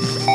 de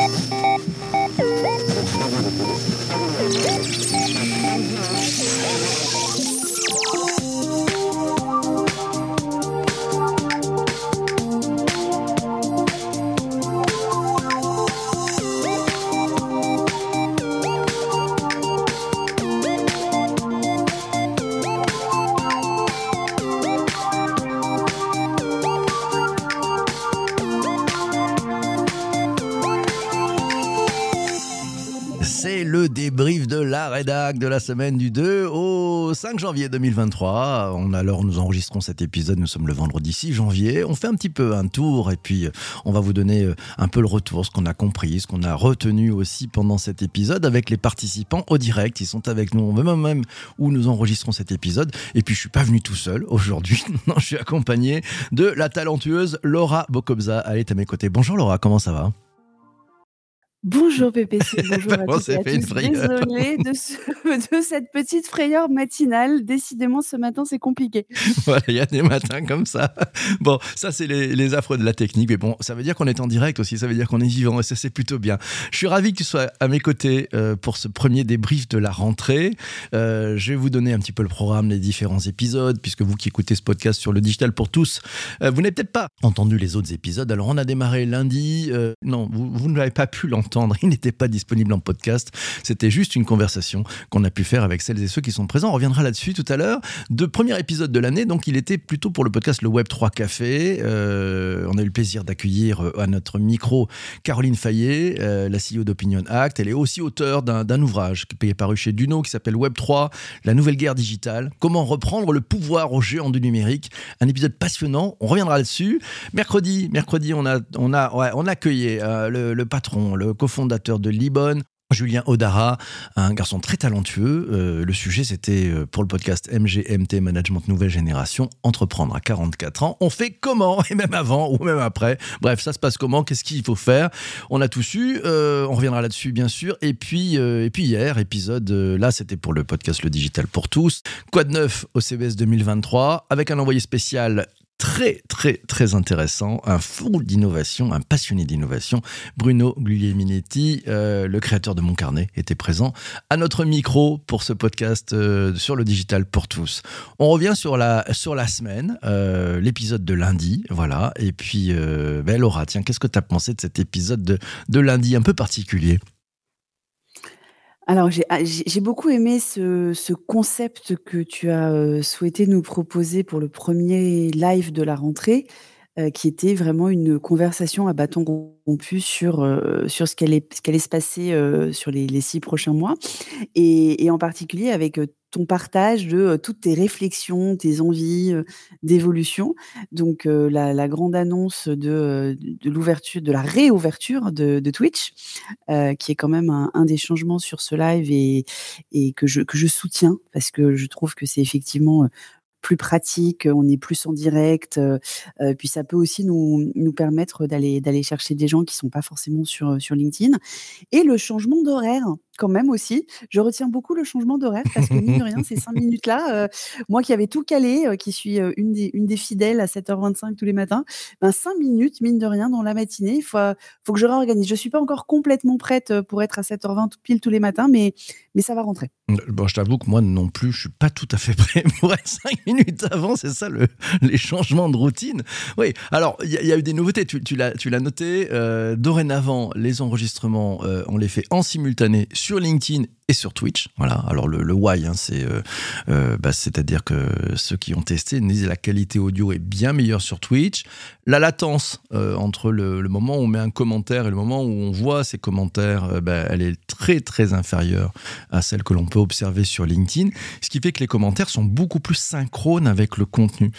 la semaine du 2 au 5 janvier 2023. On alors nous enregistrons cet épisode, nous sommes le vendredi 6 janvier. On fait un petit peu un tour et puis euh, on va vous donner euh, un peu le retour, ce qu'on a compris, ce qu'on a retenu aussi pendant cet épisode avec les participants au direct. Ils sont avec nous, on veut même où nous enregistrons cet épisode. Et puis je suis pas venu tout seul aujourd'hui. Non, je suis accompagné de la talentueuse Laura Bokobza. Elle est à mes côtés. Bonjour Laura, comment ça va? Bonjour PPC, bonjour à tous Désolée de, de, cette petite frayeur matinale. Décidément, ce matin, c'est compliqué. voilà, il y a des matins comme ça. Bon, ça, c'est les, les, affreux de la technique. Mais bon, ça veut dire qu'on est en direct aussi. Ça veut dire qu'on est vivant et ça, c'est plutôt bien. Je suis ravi que tu sois à mes côtés euh, pour ce premier débrief de la rentrée. Euh, je vais vous donner un petit peu le programme, les différents épisodes, puisque vous qui écoutez ce podcast sur le digital pour tous, euh, vous n'avez peut-être pas entendu les autres épisodes. Alors, on a démarré lundi. non, vous, vous ne l'avez pas pu l'entendre il n'était pas disponible en podcast. C'était juste une conversation qu'on a pu faire avec celles et ceux qui sont présents. On reviendra là-dessus tout à l'heure. De premier épisode de l'année, donc il était plutôt pour le podcast Le Web 3 Café. Euh, on a eu le plaisir d'accueillir euh, à notre micro Caroline Fayet, euh, la CEO d'Opinion Act. Elle est aussi auteure d'un ouvrage qui est paru chez Duno qui s'appelle Web 3, la nouvelle guerre digitale. Comment reprendre le pouvoir aux géants du numérique. Un épisode passionnant. On reviendra là-dessus. Mercredi, mercredi, on a, on a, on a accueilli le, le patron, le cofondateur de Libon. Julien Odara, un garçon très talentueux. Euh, le sujet, c'était euh, pour le podcast MGMT Management Nouvelle Génération, entreprendre à 44 ans. On fait comment? Et même avant ou même après? Bref, ça se passe comment? Qu'est-ce qu'il faut faire? On a tout su. Euh, on reviendra là-dessus, bien sûr. Et puis, et puis hier, épisode, là, c'était pour le podcast Le Digital pour tous. Quoi de neuf au CBS 2023 avec un envoyé spécial très, très, très intéressant, un fou d'innovation, un passionné d'innovation. Bruno Guglielminetti, euh, le créateur de Mon Carnet, était présent à notre micro pour ce podcast euh, sur le digital pour tous. On revient sur la, semaine, euh, l'épisode de lundi, voilà. Et puis, ben Laura, tiens, qu'est-ce que tu as pensé de cet épisode de, de lundi un peu particulier? Alors, ah, j'ai beaucoup aimé ce concept que tu as, souhaité nous proposer pour le premier live de la rentrée, qui était vraiment une conversation à bâton rompu sur, sur ce qu'elle ce allait se passer, sur les six prochains mois et en particulier avec, ton partage de toutes tes réflexions, tes envies d'évolution. Donc la, grande annonce de, de, l'ouverture, de la réouverture de, Twitch, qui est quand même un, des changements sur ce live et, et que, je, que je soutiens parce que je trouve que c'est effectivement plus pratique, on est plus en direct. puis ça peut aussi nous, permettre d'aller chercher des gens qui sont pas forcément sur sur LinkedIn. Et le changement d'horaire, quand même aussi. Je retiens beaucoup le changement d'horaire parce que mine de rien, ces cinq minutes-là, moi qui avais tout calé, qui suis une des une des fidèles à 7h25 tous les matins, ben cinq minutes mine de rien dans la matinée, il faut faut que je réorganise. Je suis pas encore complètement prête pour être à 7h20 pile tous les matins, mais mais ça va rentrer. Bon, je t'avoue que moi non plus, je suis pas tout à fait prêt pour être cinq minutes avant. C'est ça le, les changements de routine. Oui. Alors il y, a eu des nouveautés. Tu, tu l'as noté. Euh, dorénavant, les enregistrements, euh, on les fait en simultané sur LinkedIn et sur Twitch. Voilà. Alors le, le why, hein, c'est euh, euh, bah, c'est-à-dire que ceux qui ont testé disent la qualité audio est bien meilleure sur Twitch. La latence euh, entre le, moment où on met un commentaire et le moment où on voit ces commentaires, bah, elle est très très inférieure à celle que l'on peut observer sur LinkedIn. Ce qui fait que les commentaires sont beaucoup plus synchrones avec le contenu.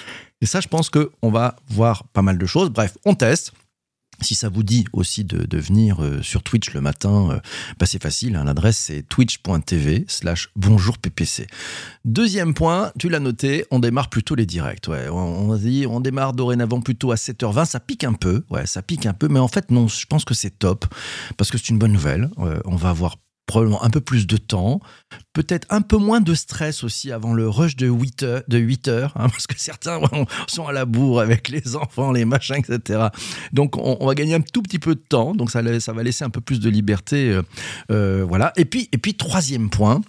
Et ça, je pense qu'on va voir pas mal de choses. Bref, on teste. Si ça vous dit aussi de, venir euh, sur Twitch le matin, euh, bah, c'est facile. Hein, l'adresse c'est twitch.tv slash bonjour PPC. Deuxième point, tu l'as noté, on démarre plutôt les directs. On, dit, on démarre dorénavant plutôt à 7h20. Ça pique un peu, ça pique un peu, mais en fait non, je pense que c'est top parce que c'est une bonne nouvelle. Euh, on va avoir probablement un peu plus de temps, peut-être un peu moins de stress aussi avant le rush de 8 heures, de 8 heures hein, parce que certains sont à la bourre avec les enfants, les machins, etc. Donc on, va gagner un tout petit peu de temps, donc ça, va laisser un peu plus de liberté. Euh, euh, voilà. Et puis, et puis troisième point,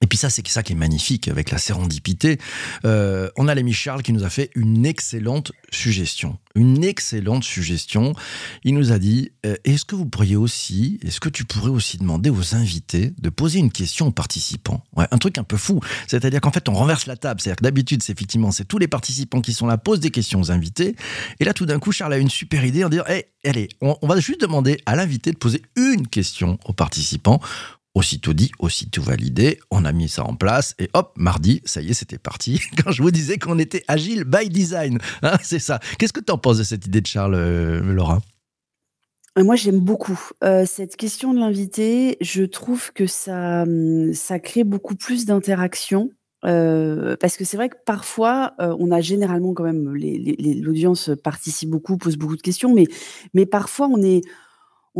et puis ça, c'est ça qui est magnifique avec la sérendipité. Euh, on a l'ami Charles qui nous a fait une excellente suggestion. Une excellente suggestion. Il nous a dit, euh, est-ce que vous pourriez aussi, est-ce que tu pourrais aussi demander aux invités de poser une question aux participants? Ouais, Un truc un peu fou. C'est-à-dire qu'en fait, on renverse la table. C'est-à-dire que d'habitude, c'est effectivement, c'est tous les participants qui sont là, posent des questions aux invités. Et là, tout d'un coup, Charles a une super idée en disant, hey, allez, on, on va juste demander à l'invité de poser une question aux participants Aussitôt dit, aussitôt validé, on a mis ça en place et hop, mardi, ça y est, c'était parti. Quand je vous disais qu'on était agile by design, hein, c'est ça. Qu'est-ce que tu en penses de cette idée de Charles, euh, Laura? Euh, moi, j'aime beaucoup euh, cette question de l'invité. Je trouve que ça, hum, ça crée beaucoup plus d'interaction. parce que c'est vrai que parfois, on a généralement quand même l'audience participe beaucoup, pose beaucoup de questions, mais, mais parfois on est,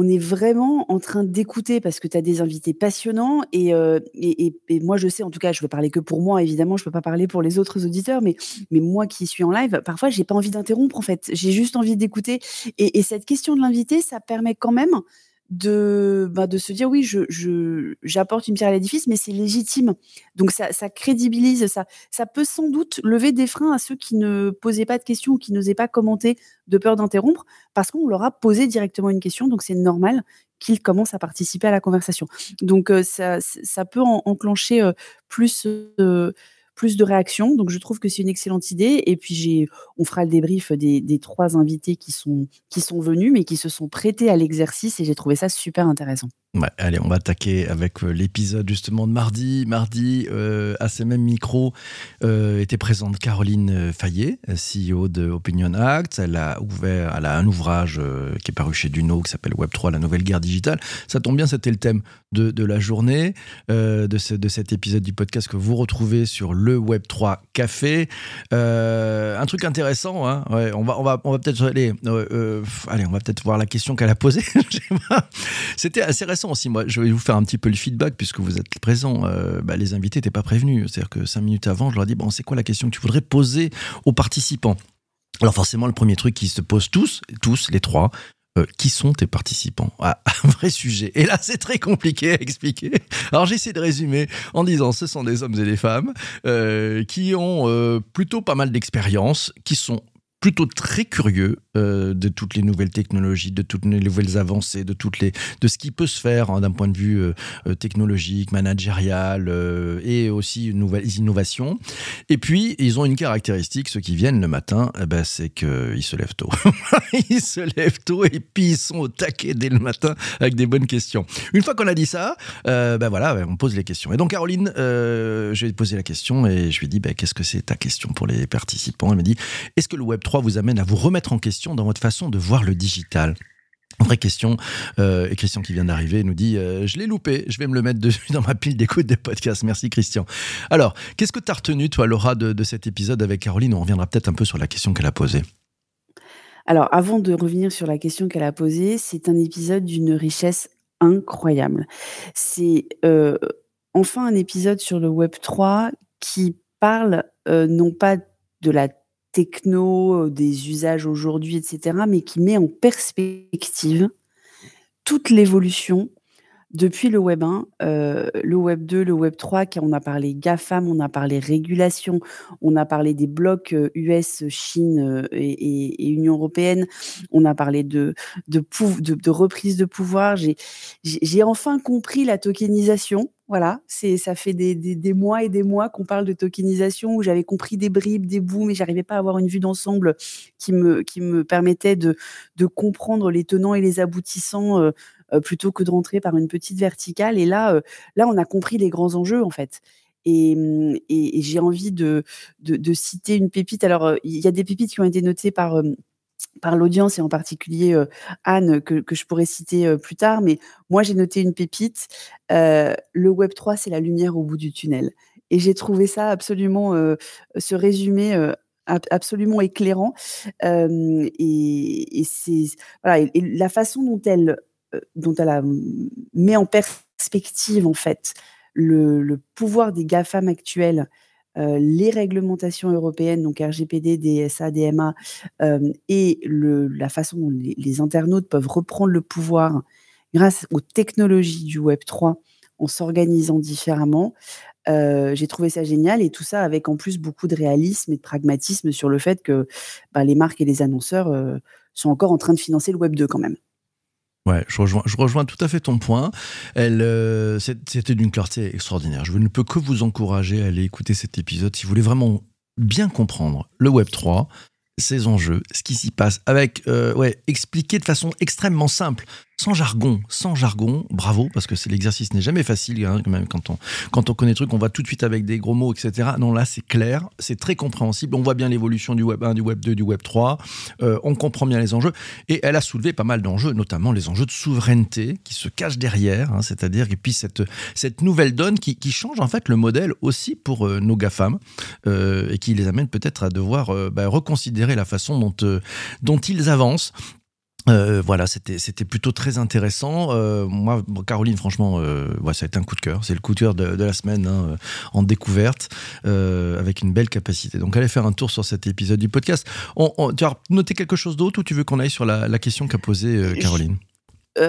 on est vraiment en train d'écouter parce que tu as des invités passionnants euh, et, moi je sais, en tout cas, je veux parler que pour moi, évidemment, je peux pas parler pour les autres auditeurs, mais, moi qui suis en live, parfois j'ai pas envie d'interrompre en fait, j'ai juste envie d'écouter. Et, cette question de l'invité, ça permet quand même de, bah, de se dire oui, je, j'apporte une pierre à l'édifice, mais c'est légitime. Donc ça, ça crédibilise, ça, ça peut sans doute lever des freins à ceux qui ne posaient pas de questions ou qui n'osaient pas commenter de peur d'interrompre, parce qu'on leur a posé directement une question, donc c'est normal qu'ils commencent à participer à la conversation. Donc euh, ça, ça peut enclencher euh, plus euh, plus de réactions. Donc, je trouve que c'est une excellente idée. Et puis, j'ai, on fera le débrief des, des, trois invités qui sont, qui sont venus, mais qui se sont prêtés à l'exercice. Et j'ai trouvé ça super intéressant allez, on va attaquer avec euh, l'épisode justement de mardi. Mardi, euh, à ces mêmes micros, euh, était présente Caroline Fayet, CEO de Opinion Act. Elle a ouvert, elle a un ouvrage qui est paru chez Duno qui s'appelle Web3, la nouvelle guerre digitale. Ça tombe bien, c'était le thème de, la journée, de, de cet épisode du podcast que vous retrouvez sur le Web3 Café. un truc intéressant, hein, on va, on va, on va peut-être aller, allez, on va peut-être voir la question qu'elle a posée. c'était assez récent aussi. Moi, je vais vous faire un petit peu le feedback puisque vous êtes présent. Euh, bah, les invités n'étaient pas prévenus. C'est-à-dire que cinq minutes avant, je leur dis bon, c'est quoi la question que tu voudrais poser aux participants? Alors forcément, le premier truc qui se pose tous, tous les trois, euh, qui sont tes participants? Ah, Un vrai sujet. Et là, c'est très compliqué à expliquer. Alors, j'essaie de résumer en disant ce sont des hommes et des femmes euh, qui ont plutôt pas mal d'expérience, qui sont plutôt très curieux euh, de toutes les nouvelles technologies, de toutes les nouvelles avancées, de toutes les de ce qui peut se faire hein, d'un point de vue euh, euh, technologique, managérial et aussi nouvelles innovations. Et puis ils ont une caractéristique, ceux qui viennent le matin, eh ben, c'est qu'ils se lèvent tôt. ils se lèvent tôt et puis ils sont au taquet dès le matin avec des bonnes questions. Une fois qu'on a dit ça, ben voilà, on pose les questions. Et donc Caroline, je vais poser la question et je lui dis ben, qu'est-ce que c'est ta question pour les participants? Elle me dit est-ce que le Web 3 vous amène à vous remettre en question dans votre façon de voir le digital Vraie question, euh, et Christian qui vient d'arriver nous dit euh, Je l'ai loupé, je vais me le mettre dessus dans ma pile d'écoute des podcasts. Merci Christian. Alors, qu'est-ce que tu as retenu, toi, Laura, de, cet épisode avec Caroline? On reviendra peut-être un peu sur la question qu'elle a posée. Alors, avant de revenir sur la question qu'elle a posée, c'est un épisode d'une richesse incroyable. C'est euh, enfin un épisode sur le Web 3 qui parle non pas de la techno, des usages aujourd'hui, etc., mais qui met en perspective toute l'évolution depuis le Web 1, le Web 2, le Web 3, qui on a parlé GAFAM, on a parlé régulation, on a parlé des blocs US, Chine et, Union européenne, on a parlé de, reprise de pouvoir. J'ai enfin compris la tokenisation. Voilà, ça fait des, mois et des mois qu'on parle de tokenisation où j'avais compris des bribes, des bouts, mais j'arrivais pas à avoir une vue d'ensemble qui me, permettait de, comprendre les tenants et les aboutissants euh, euh, plutôt que de rentrer par une petite verticale. Et là, euh, là, on a compris les grands enjeux en fait. Et, et, j'ai envie de, de, citer une pépite. Alors, il y a des pépites qui ont été notées par par l'audience et en particulier Anne, que, je pourrais citer plus tard. Mais moi, j'ai noté une pépite. le Web 3, c'est la lumière au bout du tunnel. Et j'ai trouvé ça absolument, ce résumé absolument éclairant. et, c'est voilà, et, la façon dont elle, dont elle met en perspective en fait, le, pouvoir des GAFAM actuels, euh, les réglementations européennes, donc RGPD, DSA, DMA, euh, et la façon dont les, internautes peuvent reprendre le pouvoir grâce aux technologies du Web 3 en s'organisant différemment. Euh, j'ai trouvé ça génial et tout ça avec en plus beaucoup de réalisme et de pragmatisme sur le fait que bah, les marques et les annonceurs sont encore en train de financer le Web 2 quand même. Je rejoins, tout à fait ton point. Euh, c'était d'une clarté extraordinaire. Je ne peux que vous encourager à aller écouter cet épisode si vous voulez vraiment bien comprendre le Web 3, ses enjeux, ce qui s'y passe, avec euh, expliqué de façon extrêmement simple sans jargon, sans jargon, bravo, parce que l'exercice n'est jamais facile, hein, quand même, quand on, quand on connaît le truc, on va tout de suite avec des gros mots, etc. Non, là, c'est clair, c'est très compréhensible, on voit bien l'évolution du Web 1, du Web 2, du Web 3, euh, on comprend bien les enjeux, et elle a soulevé pas mal d'enjeux, notamment les enjeux de souveraineté qui se cachent derrière, hein, c'est-à-dire, et puis cette, cette nouvelle donne qui, qui, change en fait le modèle aussi pour euh, nos GAFAM, euh, et qui les amène peut-être à devoir bah, reconsidérer la façon dont, dont ils avancent. Euh, voilà, c'était c'était plutôt très intéressant. Euh, moi, Caroline, franchement, euh, ça a été un coup de cœur. C'est le coup de cœur de, la semaine hein, en découverte, avec une belle capacité. Donc, allez faire un tour sur cet épisode du podcast. tu as noté quelque chose d'autre ou tu veux qu'on aille sur la, question qu'a posée Caroline?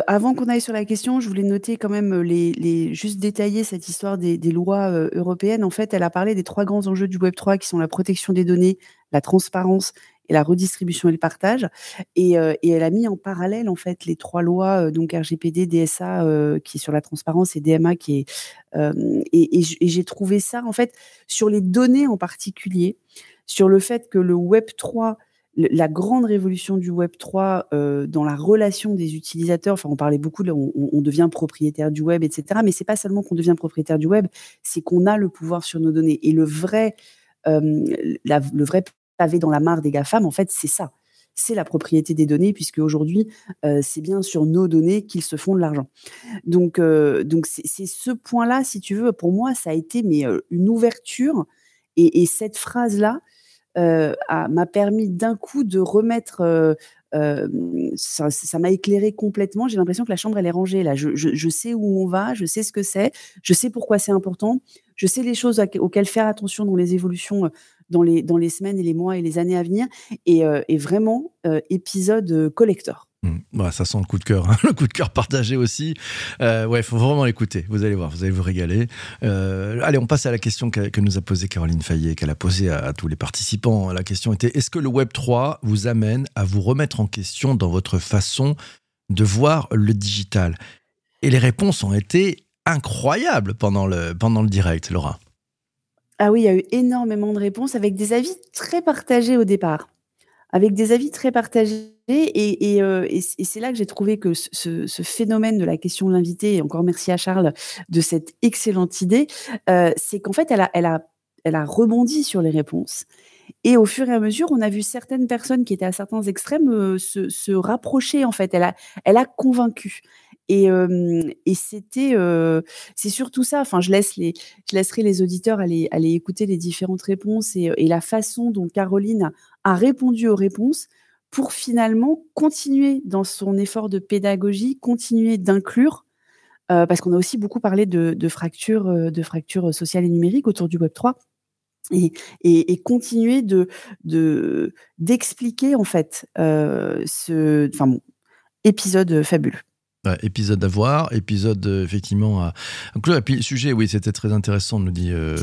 Avant qu'on aille sur la question, je voulais noter quand même les, juste détailler cette histoire des, lois européennes. En fait, elle a parlé des trois grands enjeux du Web 3 qui sont la protection des données, la transparence et la redistribution et le partage. Et, euh, elle a mis en parallèle en fait les trois lois, euh, donc RGPD, DSA euh, qui est sur la transparence et DMA qui est. et j'ai trouvé ça en fait sur les données en particulier, sur le fait que le Web 3 la grande révolution du Web 3 dans la relation des utilisateurs, enfin on parlait beaucoup, on, on devient propriétaire du web, etc. Mais c'est pas seulement qu'on devient propriétaire du web, c'est qu'on a le pouvoir sur nos données. Et le vrai, la, le vrai pavé dans la mare des GAFAM, en fait, c'est ça. C'est la propriété des données, puisque aujourd'hui, euh, c'est bien sur nos données qu'ils se font de l'argent. Donc, euh, donc c'est ce point-là, si tu veux, pour moi, ça a été mais, euh, une ouverture. Et, cette phrase-là m'a permis d'un coup de remettre ça m'a éclairé complètement. J'ai l'impression que la chambre, elle est rangée là. Je, sais où on va, je sais ce que c'est, je sais pourquoi c'est important, je sais les choses auxquelles faire attention dans les évolutions dans les, semaines et les mois et les années à venir. Et, euh, vraiment, euh, épisode euh, collector. Mmh. ça sent le coup de cœur, hein, le coup de cœur partagé aussi. ouais, il faut vraiment l'écouter. Vous allez voir, vous allez vous régaler. allez, on passe à la question que, nous a posée Caroline Fayet, qu'elle a posée à, tous les participants. La question était est-ce que le Web 3 vous amène à vous remettre en question dans votre façon de voir le digital? Et les réponses ont été incroyables pendant le, pendant le direct, Laura. Ah oui, il y a eu énormément de réponses avec des avis très partagés au départ. Avec des avis très partagés et euh, c'est là que j'ai trouvé que ce phénomène de la question de l'invité et encore merci à Charles de cette excellente idée, euh, c'est qu'en fait elle a rebondi sur les réponses et au fur et à mesure, on a vu certaines personnes qui étaient à certains extrêmes, euh, se rapprocher en fait. Elle a convaincu et, et c'était, c'est surtout ça. Enfin, je laisserai les auditeurs aller, aller écouter les différentes réponses et, et la façon dont Caroline répondu aux réponses pour finalement continuer dans son effort de pédagogie, continuer d'inclure, parce qu'on a aussi beaucoup parlé de, fractures, de fractures sociales et numériques autour du Web 3. Et, continuer de d'expliquer en fait ce enfin bon, épisode fabuleux épisode à voir, épisode euh, effectivement à conclure. Et puis, sujet, oui, c'était très intéressant, nous dit euh,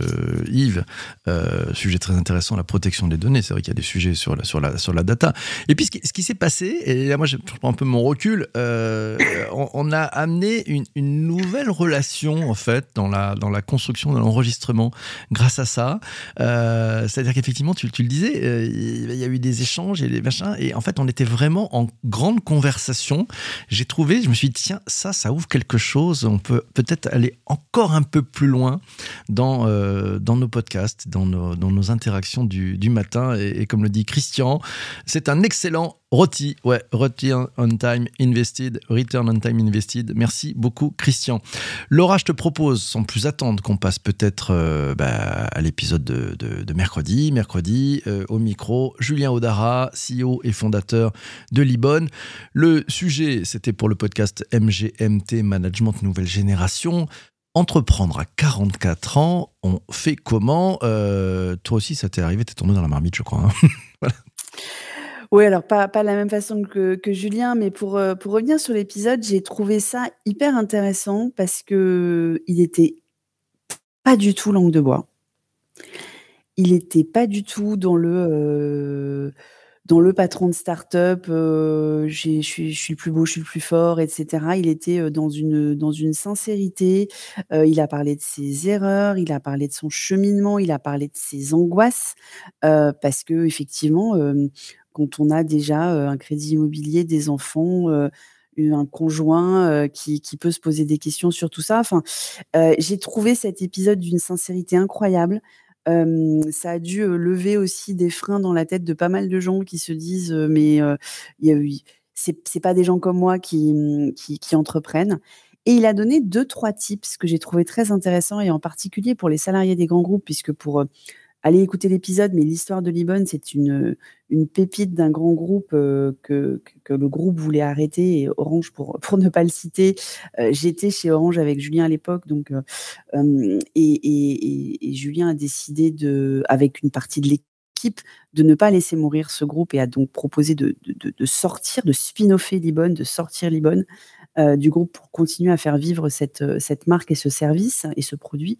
Yves. Euh, sujet très intéressant, la protection des données. C'est vrai qu'il y a des sujets sur la, sur la, sur la data. Et puis, ce qui, s'est passé, et là, moi, je prends un peu mon recul, on, a amené une, une, nouvelle relation, en fait, dans la, dans la construction, dans l'enregistrement, grâce à ça. C'est-à-dire qu'effectivement, tu, tu, le disais, il y a eu des échanges et des machins, et en fait, on était vraiment en grande conversation. J'ai trouvé, je me suis tiens, ça, ça ouvre quelque chose. On peut peut-être aller encore un peu plus loin dans, euh, dans nos podcasts, dans nos, dans nos interactions du, du matin. Et, comme le dit Christian, c'est un excellent Roti, ouais, Return on Time Invested, Return on Time Invested. Merci beaucoup, Christian. Laura, je te propose, sans plus attendre, qu'on passe peut-être euh, bah, à l'épisode de, mercredi. Mercredi, euh, au micro, Julien Odara, CEO et fondateur de Libon. Le sujet, c'était pour le podcast MGMT Management Nouvelle Génération. Entreprendre à 44 ans, on fait comment? Euh, Toi aussi, ça t'est arrivé, t'es tombé dans la marmite, je crois. Hein. voilà. Oui, alors pas de la même façon que Julien, mais pour, euh, pour revenir sur l'épisode, j'ai trouvé ça hyper intéressant parce qu'il était pas du tout langue de bois. Il était pas du tout dans le, euh, patron de start-up, euh, je suis le plus beau, je suis le plus fort etc. Il était, dans une, dans une sincérité, il a parlé de ses erreurs, il a parlé de son cheminement, il a parlé de ses angoisses, parce qu'effectivement, effectivement quand on a déjà un crédit immobilier, des enfants, un conjoint qui, peut se poser des questions sur tout ça. Enfin, j'ai trouvé cet épisode d'une sincérité incroyable. ça a dû lever aussi des freins dans la tête de pas mal de gens qui se disent mais a c'est pas des gens comme moi qui, mmh, qui, qui, entreprennent. Et il a donné deux, trois tips que j'ai trouvé très intéressants et en particulier pour les salariés des grands groupes, puisque pour allez écouter l'épisode, mais l'histoire de Libon, c'est une, une pépite d'un grand groupe que, que, le groupe voulait arrêter. Et Orange, pour, pour ne pas le citer, j'étais chez Orange avec Julien à l'époque. Donc, et, et, Julien a décidé, de, avec une partie de l'équipe, de ne pas laisser mourir ce groupe et a donc proposé de, de, de sortir, de spin-offer Libon, de sortir Libon. Euh, du groupe pour continuer à faire vivre cette, euh, cette marque et ce service et ce produit.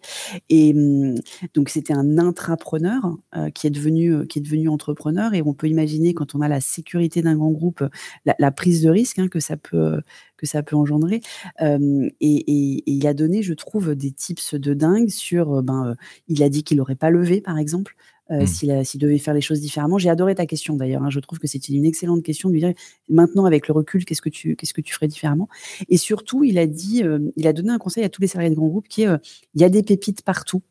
Et hum, donc, c'était un intrapreneur euh, qui, est devenu, qui est devenu entrepreneur. Et on peut imaginer, quand on a la sécurité d'un grand groupe, la, prise de risque hein, que, ça peut, que ça peut engendrer. et, et, il a donné, je trouve, des tips de dingue sur. Ben, il a dit qu'il n'aurait pas levé, par exemple. Euh, mmh. s'il devait faire les choses différemment. J'ai adoré ta question d'ailleurs. Hein. Je trouve que c'était une excellente question de lui dire maintenant avec le recul, qu'est-ce que tu qu'est-ce que tu ferais différemment? Et surtout, il a dit, euh, il a donné un conseil à tous les salariés de grands groupes qui est euh, il y a des pépites partout.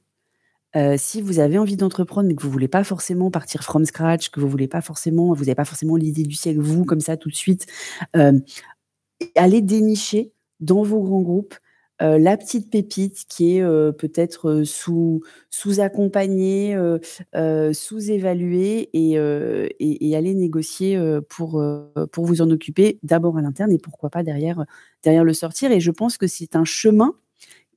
si vous avez envie d'entreprendre mais que vous voulez pas forcément partir from scratch, que vous voulez pas forcément, vous n'avez pas forcément l'idée du siècle vous comme ça tout de suite, allez dénicher dans vos grands groupes la petite pépite qui est peut-être sous sous-accompagnée, sous-évaluée et, et, aller négocier pour, pour vous en occuper d'abord à l'interne et pourquoi pas derrière, derrière le sortir. Et je pense que c'est un chemin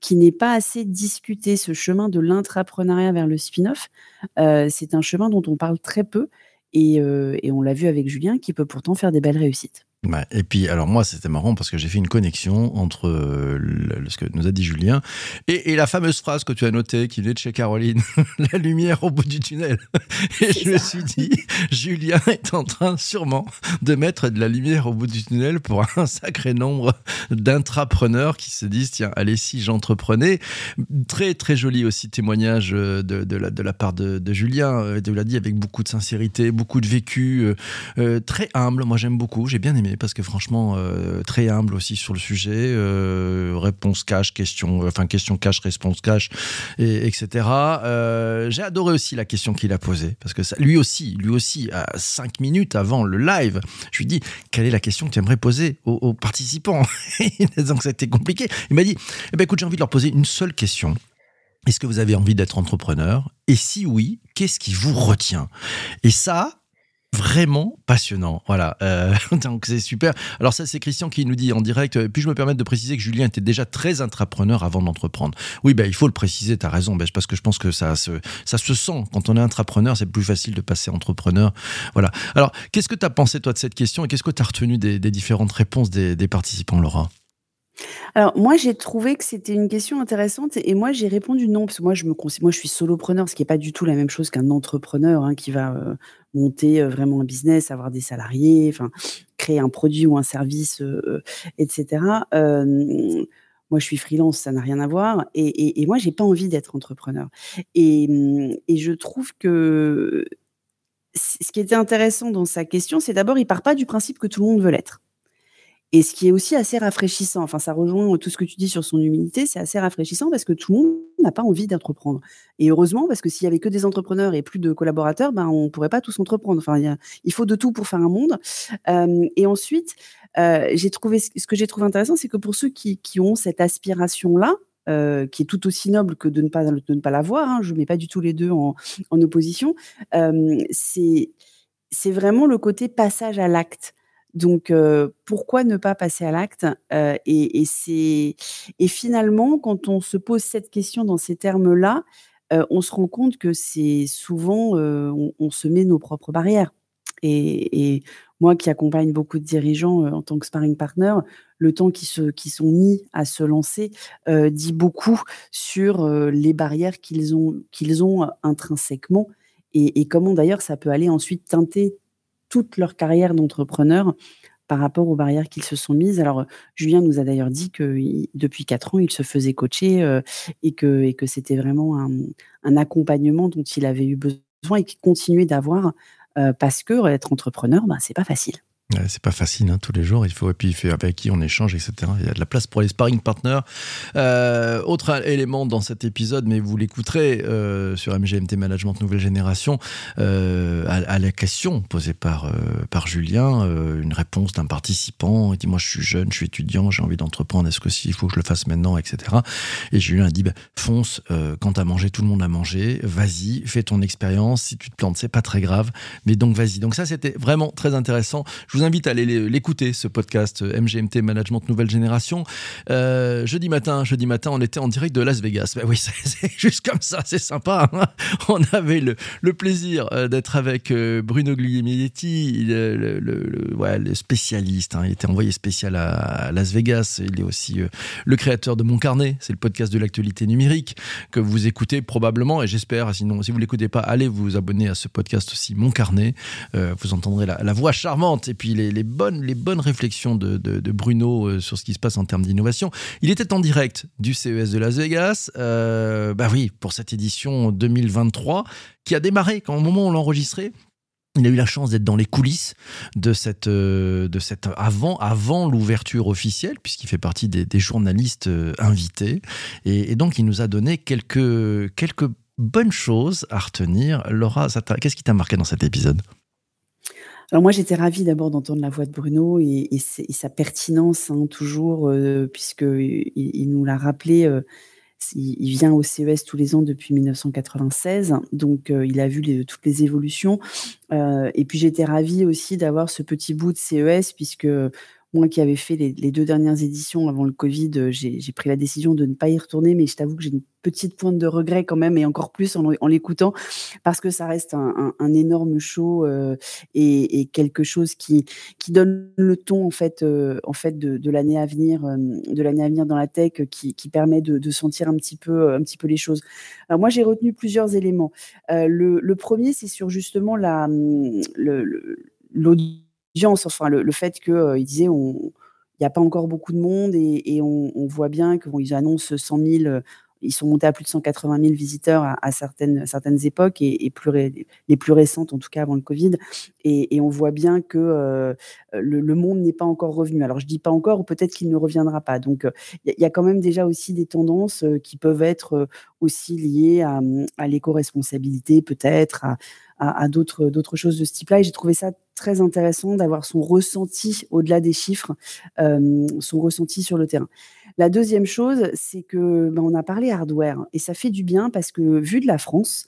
qui n'est pas assez discuté, ce chemin de l'intrapreneuriat vers le spin-off. c'est un chemin dont on parle très peu et, et on l'a vu avec Julien qui peut pourtant faire des belles réussites et puis, alors moi, c'était marrant parce que j'ai fait une connexion entre euh, ce que nous a dit Julien et, la fameuse phrase que tu as notée qui venait de chez Caroline, la lumière au bout du tunnel. Et je me suis dit, Julien est en train sûrement de mettre de la lumière au bout du tunnel pour un sacré nombre d'intrapreneurs qui se disent, tiens, allez, si j'entreprenais. Très, très joli aussi témoignage euh, de, de, la, de la part de, de Julien, euh, tu l'a dit avec beaucoup de sincérité, beaucoup de vécu, très humble. Moi, j'aime beaucoup, j'ai bien aimé parce que franchement, euh, très humble aussi sur le sujet. Euh, réponse cash, question, enfin question cash, réponse cash, et, etc. Euh, j'ai adoré aussi la question qu'il a posée parce que lui aussi, lui aussi, à cinq minutes avant le live, je lui dis quelle est la question que tu aimerais poser aux, participants? Donc c'était compliqué. Il m'a dit, eh ben écoute, j'ai envie de leur poser une seule question. Est-ce que vous avez envie d'être entrepreneur? Et si oui, qu'est-ce qui vous retient? Et ça, vraiment passionnant. Voilà, euh, donc c'est super. Alors ça, c'est Christian qui nous dit en direct. Euh, puis je me permettre de préciser que Julien était déjà très intrapreneur avant d'entreprendre? Oui, ben il faut le préciser. tu as raison, ben, parce que je pense que ça se ça se sent quand on est intrapreneur. C'est plus facile de passer entrepreneur. Voilà. Alors, qu'est-ce que tu as pensé toi de cette question et qu'est-ce que tu as retenu des, différentes réponses des, des participants, Laura? Alors moi, j'ai trouvé que c'était une question intéressante et moi, j'ai répondu non parce que moi, je me moi, je suis solopreneur, ce qui est pas du tout la même chose qu'un entrepreneur, hein, qui va, euh, monter, euh, vraiment un business, avoir des salariés, créer un produit ou un service, euh, etc. moi, je suis freelance, ça n'a rien à voir et et et moi, pas envie d'être entrepreneur et et je trouve que ce qui était intéressant dans sa question, c'est d'abord, il part pas du principe que tout le monde veut l'être. Et ce qui est aussi assez rafraîchissant, enfin ça rejoint tout ce que tu dis sur son humilité, c'est assez rafraîchissant parce que tout le monde n'a pas envie d'entreprendre. Et heureusement, parce que s'il y avait que des entrepreneurs et plus de collaborateurs, ben on pourrait pas tous entreprendre. Enfin, il, faut de tout pour faire un monde. et ensuite, j'ai trouvé ce que j'ai trouvé intéressant, c'est que pour ceux qui, ont cette aspiration-là, qui est tout aussi noble que de ne pas, de ne pas l'avoir, hein, je ne mets pas du tout les deux en, en opposition, c'est vraiment le côté passage à l'acte. Donc, pourquoi ne pas passer à l'acte et, c'est et finalement, quand on se pose cette question dans ces termes-là, on se rend compte que c'est souvent on, se met nos propres barrières. Et, moi, qui accompagne beaucoup de dirigeants en tant que sparring partner, le temps qui se qui sont mis à se lancer dit beaucoup sur les barrières qu'ils ont qu'ils ont intrinsèquement et comment d'ailleurs ça peut aller ensuite teinter toute leur carrière d'entrepreneur par rapport aux barrières qu'ils se sont mises. Alors, Julien nous a d'ailleurs dit que depuis quatre ans, il se faisait coacher euh, et que, c'était vraiment un, accompagnement dont il avait eu besoin et qu'il continuait d'avoir euh, parce que être entrepreneur, ben, c'est pas facile c'est pas facile hein, tous les jours. Il faut et puis avec qui on échange, etc. Il y a de la place pour les sparring partners. Euh, autre élément dans cet épisode, mais vous l'écouterez euh, sur MGMT Management Nouvelle Génération, euh, à, la question posée par par Julien, une réponse d'un participant. Il dit moi je suis jeune, je suis étudiant, j'ai envie d'entreprendre. Est-ce que il faut que je le fasse maintenant, etc. Et Julien a dit bah, fonce. quand t'as mangé, tout le monde a mangé. Vas-y, fais ton expérience. Si tu te plantes, c'est pas très grave. Mais donc vas-y. Donc ça c'était vraiment très intéressant. Vous invite à aller l'écouter, ce podcast euh, MGMT Management Nouvelle Génération. Euh, jeudi matin, jeudi matin, on était en direct de Las Vegas. Ben oui, c'est juste comme ça, c'est sympa. Hein. on avait le, plaisir euh, d'être avec Bruno Guglielminetti, le, le, spécialiste. Hein. Il était envoyé spécial à, Las Vegas. Il est aussi le créateur de Mon Carnet. C'est le podcast de l'actualité numérique que vous écoutez probablement. Et j'espère, sinon, si vous l'écoutez pas, allez vous abonner à ce podcast aussi, Mon Carnet. vous entendrez la voix charmante et puis les, bonnes, les bonnes réflexions de, Bruno euh, sur ce qui se passe en termes d'innovation. Il était en direct du CES de Las Vegas, euh, bah oui, pour cette édition 2023 qui a démarré quand au moment où on l'enregistrait. Il a eu la chance d'être dans les coulisses de cette, euh, de cette avant, avant l'ouverture officielle, puisqu'il fait partie des, journalistes invités. Et, donc, il nous a donné quelques, quelques bonnes choses à retenir. Laura, qu'est-ce qui t'a marqué dans cet épisode? Alors moi, j'étais ravie d'abord d'entendre la voix de Bruno et, sa pertinence, hein, toujours, euh, puisqu'il il nous l'a rappelé, euh, il, vient au CES tous les ans depuis 1996, donc euh, il a vu toutes les évolutions. et puis j'étais ravie aussi d'avoir ce petit bout de CES, puisque moi qui avais fait les, deux dernières éditions avant le Covid, euh, j'ai pris la décision de ne pas y retourner, mais je t'avoue que j'ai une petite pointe de regret quand même, et encore plus en, l'écoutant, parce que ça reste un, énorme show euh, et, quelque chose qui, donne le ton en fait, euh, en fait de, l'année à venir, de l'année à venir dans la tech, qui, permet de, sentir un petit peu, un petit peu les choses. Alors moi j'ai retenu plusieurs éléments. le, premier, c'est sur justement la l'audience enfin le, fait qu'il euh, disait il n'y a pas encore beaucoup de monde et, on, voit bien qu'ils annoncent 100 000, euh, ils sont montés à plus de 180 000 visiteurs à, certaines, certaines époques et, les plus récentes, en tout cas avant le Covid. Et, on voit bien que euh, le, monde n'est pas encore revenu. Alors je dis pas encore, ou peut-être qu'il ne reviendra pas. Donc il y, a quand même déjà aussi des tendances qui peuvent être aussi liées à, l'éco-responsabilité, peut-être, à, d'autres, choses de ce type-là. Et j'ai trouvé ça très intéressant d'avoir son ressenti au-delà des chiffres, euh, son ressenti sur le terrain. La deuxième chose, c'est que ben, on a parlé hardware et ça fait du bien parce que vu de la France,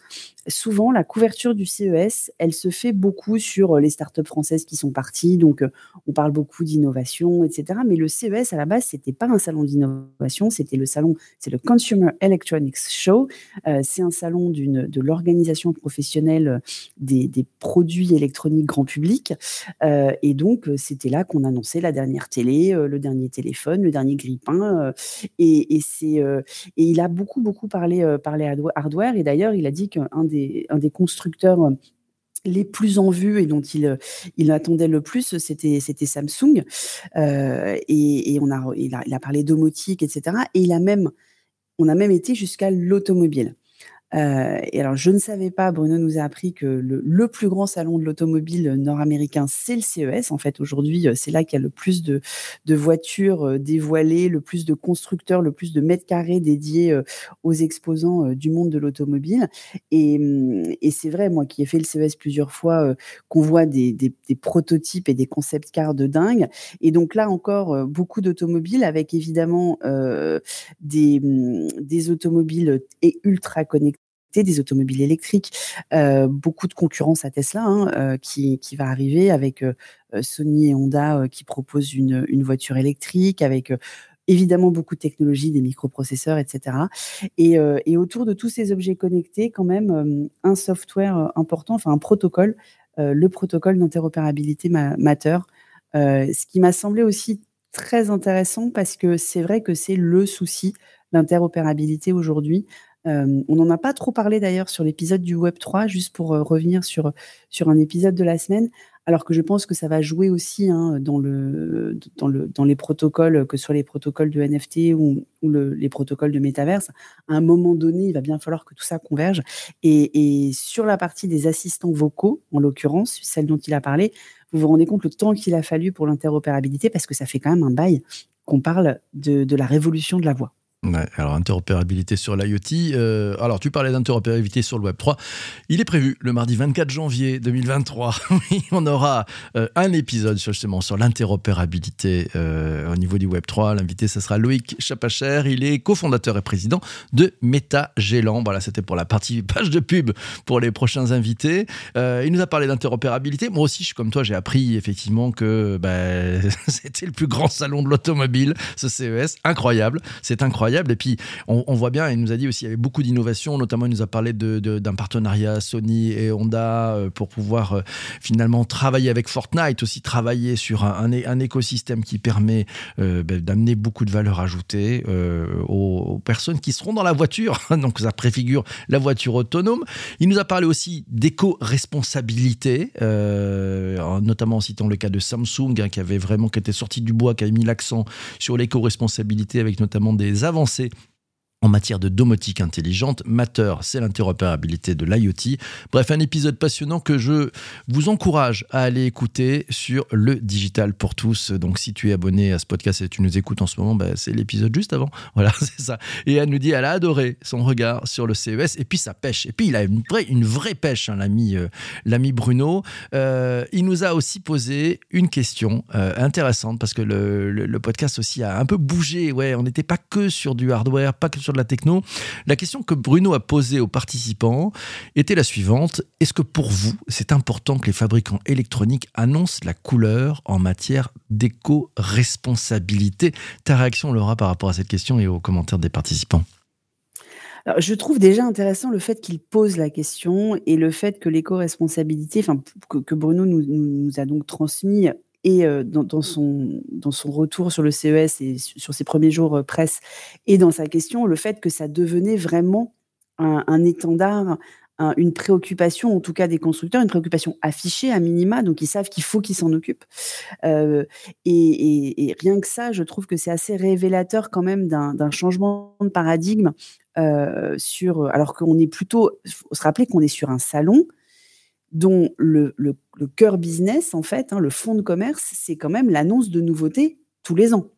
souvent la couverture du CES, elle se fait beaucoup sur les startups françaises qui sont parties. Donc on parle beaucoup d'innovation, etc. Mais le CES à la base, c'était pas un salon d'innovation, c'était le salon, c'est le Consumer Electronics Show. Euh, c'est un salon d'une de l'organisation professionnelle des, produits électroniques grand public. Euh, et donc c'était là qu'on annonçait la dernière télé, euh, le dernier téléphone, le dernier grippin euh, et, c'est, euh, et il a beaucoup, beaucoup parlé, euh, parlé hardware. Et d'ailleurs, il a dit qu'un des, un des constructeurs les plus en vue et dont il, il attendait le plus, c'était, c'était Samsung. et, on a, il, a, il a parlé domotique, etc. Et il a même, on a même été jusqu'à l'automobile. Euh, et alors, je ne savais pas, Bruno nous a appris que le, plus grand salon de l'automobile nord-américain, c'est le CES. En fait, aujourd'hui, euh, c'est là qu'il y a le plus de, voitures euh, dévoilées, le plus de constructeurs, le plus de mètres carrés dédiés aux exposants du monde de l'automobile. Et, hum, et c'est vrai, moi qui ai fait le CES plusieurs fois, qu'on voit des, prototypes et des concept cars de dingue. Et donc là encore, beaucoup d'automobiles avec évidemment des, hum, des automobiles ultra connectés des automobiles électriques, euh, beaucoup de concurrence à Tesla hein, euh, qui, qui, va arriver avec euh, Sony et Honda qui proposent une, une, voiture électrique, avec évidemment beaucoup de technologies, des microprocesseurs, etc. Et, et, autour de tous ces objets connectés, quand même, un software important, enfin un protocole, le protocole d'interopérabilité Matter, ce qui m'a semblé aussi très intéressant parce que c'est vrai que c'est le souci l'interopérabilité aujourd'hui on n'en a pas trop parlé d'ailleurs sur l'épisode du Web 3, juste pour revenir sur, sur un épisode de la semaine, alors que je pense que ça va jouer aussi hein, dans, le, dans, le, dans les protocoles, que ce soit les protocoles de NFT ou, les protocoles de métaverse. À un moment donné, il va bien falloir que tout ça converge. Et, sur la partie des assistants vocaux, en l'occurrence, celle dont il a parlé, vous vous rendez compte le temps qu'il a fallu pour l'interopérabilité, parce que ça fait quand même un bail qu'on parle de la révolution de la voix. Alors interopérabilité sur l'IoT. Euh, alors tu parlais d'interopérabilité sur le Web 3. Il est prévu le mardi 24 janvier 2023. on aura euh, un épisode justement sur l'interopérabilité euh, au niveau du Web 3. L'invité, ce sera Loïc Chapacher. Il est cofondateur et président de MetaGélant. Voilà, c'était pour la partie page de pub pour les prochains invités. il nous a parlé d'interopérabilité. Moi aussi, je suis comme toi, j'ai appris effectivement que bah, c'était le plus grand salon de l'automobile, ce CES. Incroyable, c'est incroyable. Et puis, on, voit bien, il nous a dit aussi, qu'il y avait beaucoup d'innovations, notamment il nous a parlé d'un partenariat Sony et Honda euh, pour pouvoir euh, finalement travailler avec Fortnite, aussi travailler sur un, un, écosystème qui permet euh, ben, d'amener beaucoup de valeur ajoutée aux, personnes qui seront dans la voiture. Donc, ça préfigure la voiture autonome. Il nous a parlé aussi d'éco-responsabilité, notamment en citant le cas de Samsung, hein, qui avait vraiment, qui était sorti du bois, qui avait mis l'accent sur l'éco-responsabilité avec notamment des avancées avancée en matière de domotique intelligente. Matter, c'est l'interopérabilité de l'IoT. Bref, un épisode passionnant que je vous encourage à aller écouter sur le Digital pour tous. Donc, si tu es abonné à ce podcast et tu nous écoutes en ce moment, bah, c'est l'épisode juste avant. Voilà, c'est ça. Et elle nous dit, elle a adoré son regard sur le CES et puis sa pêche. Et puis, il a une vraie, pêche, hein, l'ami, euh, l'ami Bruno. Euh, il nous a aussi posé une question euh, intéressante parce que le, le, podcast aussi a un peu bougé. Ouais, on n'était pas que sur du hardware, pas que sur de la techno. La question que Bruno a posée aux participants était la suivante. Est-ce que pour vous, c'est important que les fabricants électroniques annoncent la couleur en matière d'éco-responsabilité? Ta réaction, Laura, par rapport à cette question et aux commentaires des participants? Je trouve déjà intéressant le fait qu'il pose la question et le fait que l'éco-responsabilité, enfin, que, Bruno nous, a donc transmis et dans, son, dans son retour sur le CES et sur ses premiers jours presse et dans sa question, le fait que ça devenait vraiment un, étendard, une préoccupation, en tout cas des constructeurs, une préoccupation affichée à minima, donc ils savent qu'il faut qu'ils s'en occupent. et, rien que ça, je trouve que c'est assez révélateur quand même d'un changement de paradigme sur, alors qu'on est plutôt, il faut se rappeler qu'on est sur un salon dont le, le, cœur business, en fait, hein, le fonds de commerce, c'est quand même l'annonce de nouveautés tous les ans.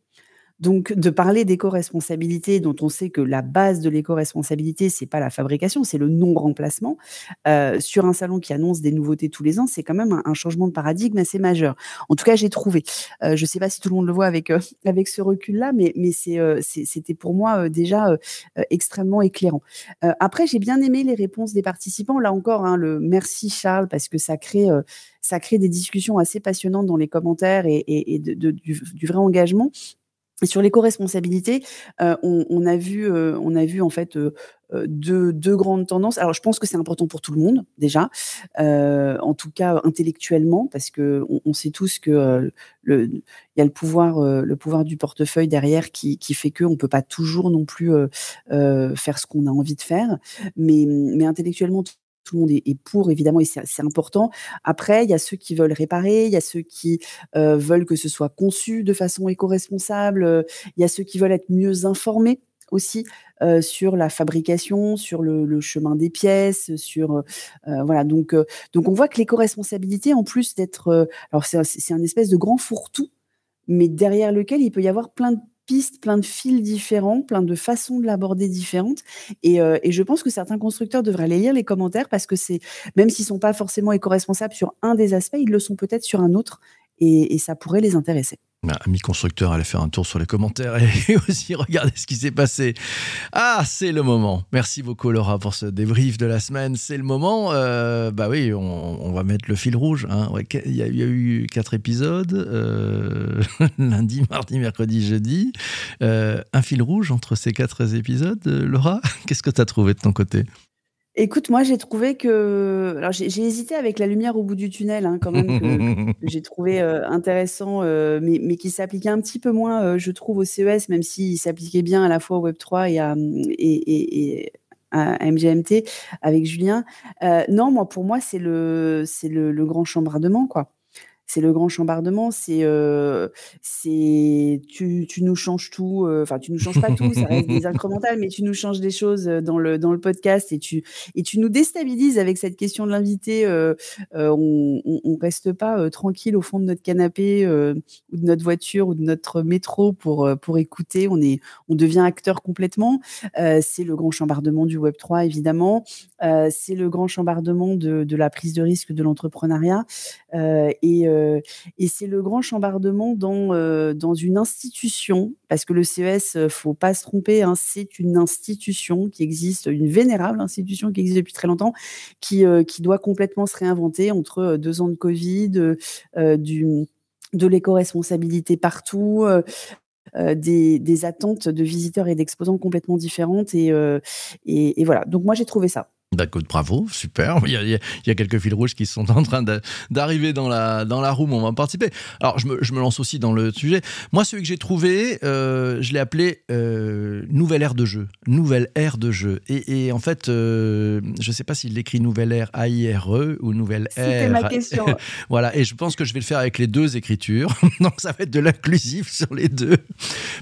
Donc, de parler d'éco-responsabilité, dont on sait que la base de l'éco-responsabilité, c'est pas la fabrication, c'est le non-remplacement, euh, sur un salon qui annonce des nouveautés tous les ans, c'est quand même un, changement de paradigme assez majeur. En tout cas, j'ai trouvé. Euh, je sais pas si tout le monde le voit avec, euh, ce recul-là, mais, mais c'était pour moi déjà extrêmement éclairant. après, j'ai bien aimé les réponses des participants. Là encore, hein, le merci Charles, parce que ça crée ça crée des discussions assez passionnantes dans les commentaires et, du, vrai engagement. Sur l'éco-responsabilité, euh, on, a vu, euh, on a vu en fait euh, deux, grandes tendances. Alors, je pense que c'est important pour tout le monde déjà, en tout cas intellectuellement, parce que on, sait tous que le, il y a le pouvoir, du portefeuille derrière qui, qui fait que on peut pas toujours non plus faire ce qu'on a envie de faire, mais, mais intellectuellement tout le monde est, pour, évidemment, et c'est important. Après, il y a ceux qui veulent réparer, il y a ceux qui veulent que ce soit conçu de façon éco-responsable, il y a ceux qui veulent être mieux informés aussi sur la fabrication, sur le, chemin des pièces, sur voilà. Donc donc on voit que l'éco-responsabilité, en plus d'être, alors c'est un espèce de grand fourre-tout, mais derrière lequel il peut y avoir plein de pistes, plein de fils différents, plein de façons de l'aborder différentes. Et, et, je pense que certains constructeurs devraient aller lire les commentaires parce que même s'ils sont pas forcément éco-responsables sur un des aspects, ils le sont peut-être sur un autre et ça pourrait les intéresser. Bah, ami constructeur, allez faire un tour sur les commentaires et aussi regarder ce qui s'est passé. Ah, c'est le moment. Merci beaucoup Laura pour ce débrief de la semaine. C'est le moment. Euh, bah oui, on, va mettre le fil rouge. Hein. il, y a, eu quatre épisodes. Euh, lundi, mardi, mercredi, jeudi. Euh, un fil rouge entre ces quatre épisodes. Laura, qu'est-ce que tu as trouvé de ton côté? Écoute, moi, j'ai trouvé que alors j'ai hésité avec la lumière au bout du tunnel, hein, quand même, que j'ai trouvé, euh, intéressant, euh, mais mais qui s'appliquait un petit peu moins, euh, je trouve, au CES, même s'il s'appliquait bien à la fois au Web3 et à, mmh, et et à MGMT avec Julien. non, moi, pour moi, c'est le c'est le le grand chambardement, quoi c'est le grand chambardement, c'est c'est tu, tu, nous changes tout, enfin tu nous changes pas tout, ça reste des incrémentales, mais tu nous changes des choses dans le dans le podcast et tu et tu nous déstabilises avec cette question de l'invité. on, on, reste pas tranquille au fond de notre canapé ou de notre voiture ou de notre métro pour pour écouter. On est on devient acteur complètement. c'est le grand chambardement du Web 3 évidemment. c'est le grand chambardement de, de la prise de risque de l'entrepreneuriat et euh, et c'est le grand chambardement dans, euh, dans une institution, parce que le CES, euh, faut pas se tromper, hein, c'est une institution qui existe, une vénérable institution qui existe depuis très longtemps, qui, qui doit complètement se réinventer entre deux ans de Covid, du, de l'éco-responsabilité partout. des, attentes de visiteurs et d'exposants complètement différentes et, et, voilà. Donc moi j'ai trouvé ça. D'accord, bravo, super. Il y, a, quelques fils rouges qui sont en train d'arriver dans la, dans la room, on va participer. Alors, je me, je me, lance aussi dans le sujet. Moi, celui que j'ai trouvé, euh, je l'ai appelé euh, Nouvelle ère de jeu. Nouvelle ère de jeu. Et, en fait, euh, je ne sais pas s'il l'écrit Nouvelle ère A-I-R-E ou Nouvelle ère. C'était ma question. voilà, et je pense que je vais le faire avec les deux écritures. Donc, ça va être de l'inclusif sur les deux.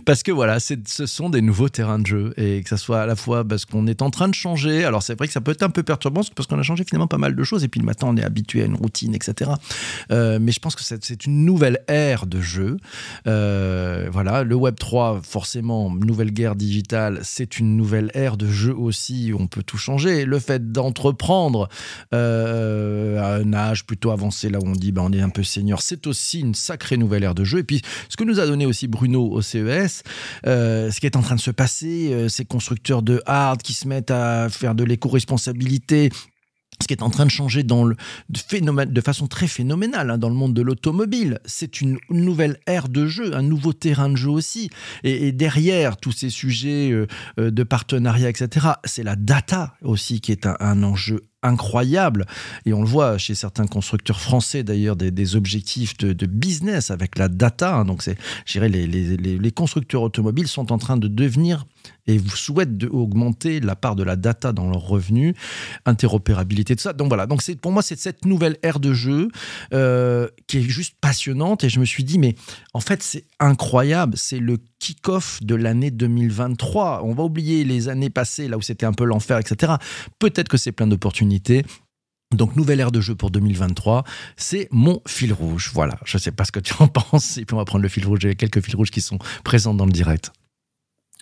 Parce que voilà, ce sont des nouveaux terrains de jeu. Et que ça soit à la fois parce qu'on est en train de changer. Alors, c'est vrai que ça peut être un peu perturbant parce qu'on a changé finalement pas mal de choses et puis maintenant on est habitué à une routine, etc. Euh, mais je pense que c'est une nouvelle ère de jeu. Euh, voilà, le Web 3, forcément, nouvelle guerre digitale, c'est une nouvelle ère de jeu aussi où on peut tout changer. Le fait d'entreprendre euh, à un âge plutôt avancé, là où on dit ben, on est un peu senior, c'est aussi une sacrée nouvelle ère de jeu. Et puis ce que nous a donné aussi Bruno au CES, ce qui est en train de se passer, ces constructeurs de hard qui se mettent à faire de l'éco-responsabilité ce qui est en train de changer dans le, phénomène, de façon très phénoménale hein, dans le monde de l'automobile. C'est une nouvelle ère de jeu, un nouveau terrain de jeu aussi. Et, derrière tous ces sujets euh, euh, de partenariat, etc., c'est la data aussi qui est un enjeu incroyable. Et on le voit chez certains constructeurs français d'ailleurs, des, objectifs de, business avec la data. Hein. Donc, c'est, je dirais, les, les, les, constructeurs automobiles sont en train de devenir et vous souhaitent augmenter la part de la data dans leurs revenus, interopérabilité, tout ça. Donc voilà, donc c'est, pour moi, c'est cette nouvelle ère de jeu euh, qui est juste passionnante. Et je me suis dit, mais en fait, c'est incroyable. C'est le kick-off de l'année 2023. On va oublier les années passées, là où c'était un peu l'enfer, etc. Peut-être que c'est plein d'opportunités. Donc, nouvelle ère de jeu pour 2023, c'est mon fil rouge. Voilà, je ne sais pas ce que tu en penses. Et puis, on va prendre le fil rouge. Il y a quelques fils rouges qui sont présents dans le direct.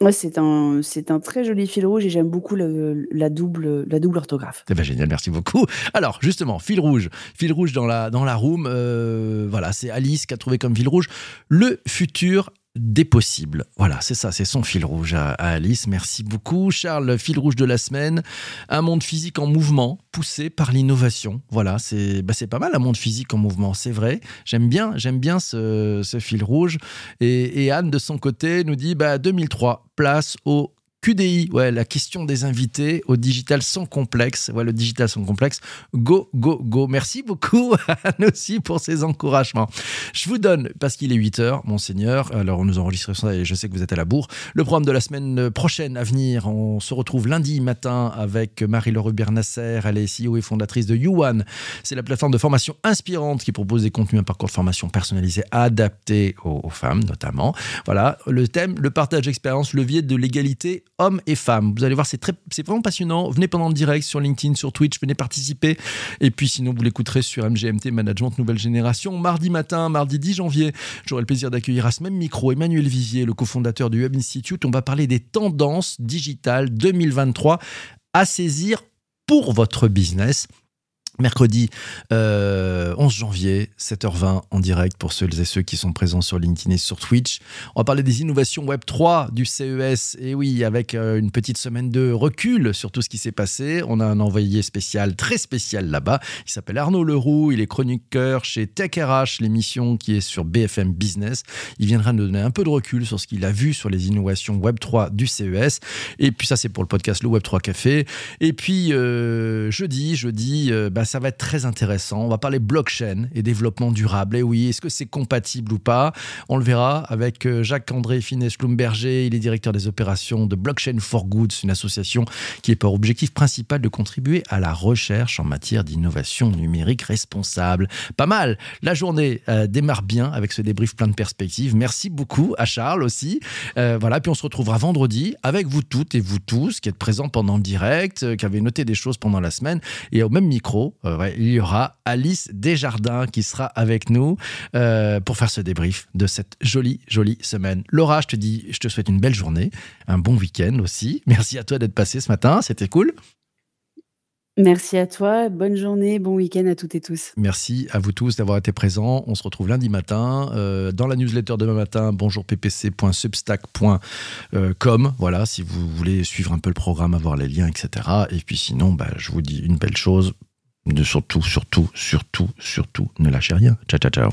Ouais, c'est un, c'est un très joli fil rouge et j'aime beaucoup la, double, la double orthographe. C'est génial, merci beaucoup. Alors, justement, fil rouge, fil rouge dans la, dans la room. Euh, voilà, c'est Alice qui a trouvé comme fil rouge le futur des possibles. Voilà, c'est ça, c'est son fil rouge à, Alice. Merci beaucoup. Charles, fil rouge de la semaine. Un monde physique en mouvement, poussé par l'innovation. Voilà, c'est bah, pas mal un monde physique en mouvement, c'est vrai. J'aime bien, j'aime bien ce, fil rouge. Et, Anne, de son côté, nous dit bah, 2003, place au QDI, ouais, la question des invités au digital sans complexe. Ouais, le digital sans complexe. Go, go, go. Merci beaucoup, Anne aussi, pour ces encouragements. Je vous donne, parce qu'il est 8 heures, monseigneur, alors on nous enregistre ça et je sais que vous êtes à la bourre, le programme de la semaine prochaine à venir. On se retrouve lundi matin avec Marie-Laure Hubert-Nasser. Elle est CEO et fondatrice de YouOne. C'est la plateforme de formation inspirante qui propose des contenus, un parcours de formation personnalisé adapté aux, aux femmes, notamment. Voilà, le thème, le partage d'expérience, levier de l'égalité hommes et femmes. Vous allez voir, c'est très, c'est vraiment passionnant. Venez pendant le direct sur LinkedIn, sur Twitch, venez participer. Et puis sinon, vous l'écouterez sur MGMT Management Nouvelle Génération. Mardi matin, mardi 10 janvier, j'aurai le plaisir d'accueillir à ce même micro Emmanuel Vivier, le cofondateur du Web Institute. On va parler des tendances digitales 2023 à saisir pour votre business mercredi 11 euh, janvier, 7h20 en direct pour ceux et ceux qui sont présents sur LinkedIn et sur Twitch. On va parler des innovations Web 3 du CES. Et oui, avec euh, une petite semaine de recul sur tout ce qui s'est passé. On a un envoyé spécial, très spécial là-bas. Il s'appelle Arnaud Leroux. Il est chroniqueur chez Tech RH, l'émission qui est sur BFM Business. Il viendra nous donner un peu de recul sur ce qu'il a vu sur les innovations Web 3 du CES. Et puis ça, c'est pour le podcast Le Web 3 Café. Et puis euh, jeudi, jeudi, bah, ça va être très intéressant. On va parler blockchain et développement durable. Et oui, est-ce que c'est compatible ou pas? On le verra avec euh, Jacques-André Finesse-Lumberger. Il est directeur des opérations de Blockchain for Good, une association qui est pour objectif principal de contribuer à la recherche en matière d'innovation numérique responsable. Pas mal. La journée euh, démarre bien avec ce débrief plein de perspectives. Merci beaucoup à Charles aussi. Euh, voilà, puis on se retrouvera vendredi avec vous toutes et vous tous qui êtes présents pendant le direct, qui avez noté des choses pendant la semaine et au même micro euh, il y aura Alice Desjardins qui sera avec nous euh, pour faire ce débrief de cette jolie, jolie semaine. Laura, je te dis, je te souhaite une belle journée, un bon week-end aussi. Merci à toi d'être passé ce matin, c'était cool. Merci à toi, bonne journée, bon week-end à toutes et tous. Merci à vous tous d'avoir été présents. On se retrouve lundi matin euh, dans la newsletter demain matin, bonjourppc.substack.com. Voilà, si vous voulez suivre un peu le programme, avoir les liens, etc. Et puis sinon, bah, je vous dis une belle chose, de surtout, surtout, surtout, surtout, ne lâchez rien. Ciao, ciao, ciao.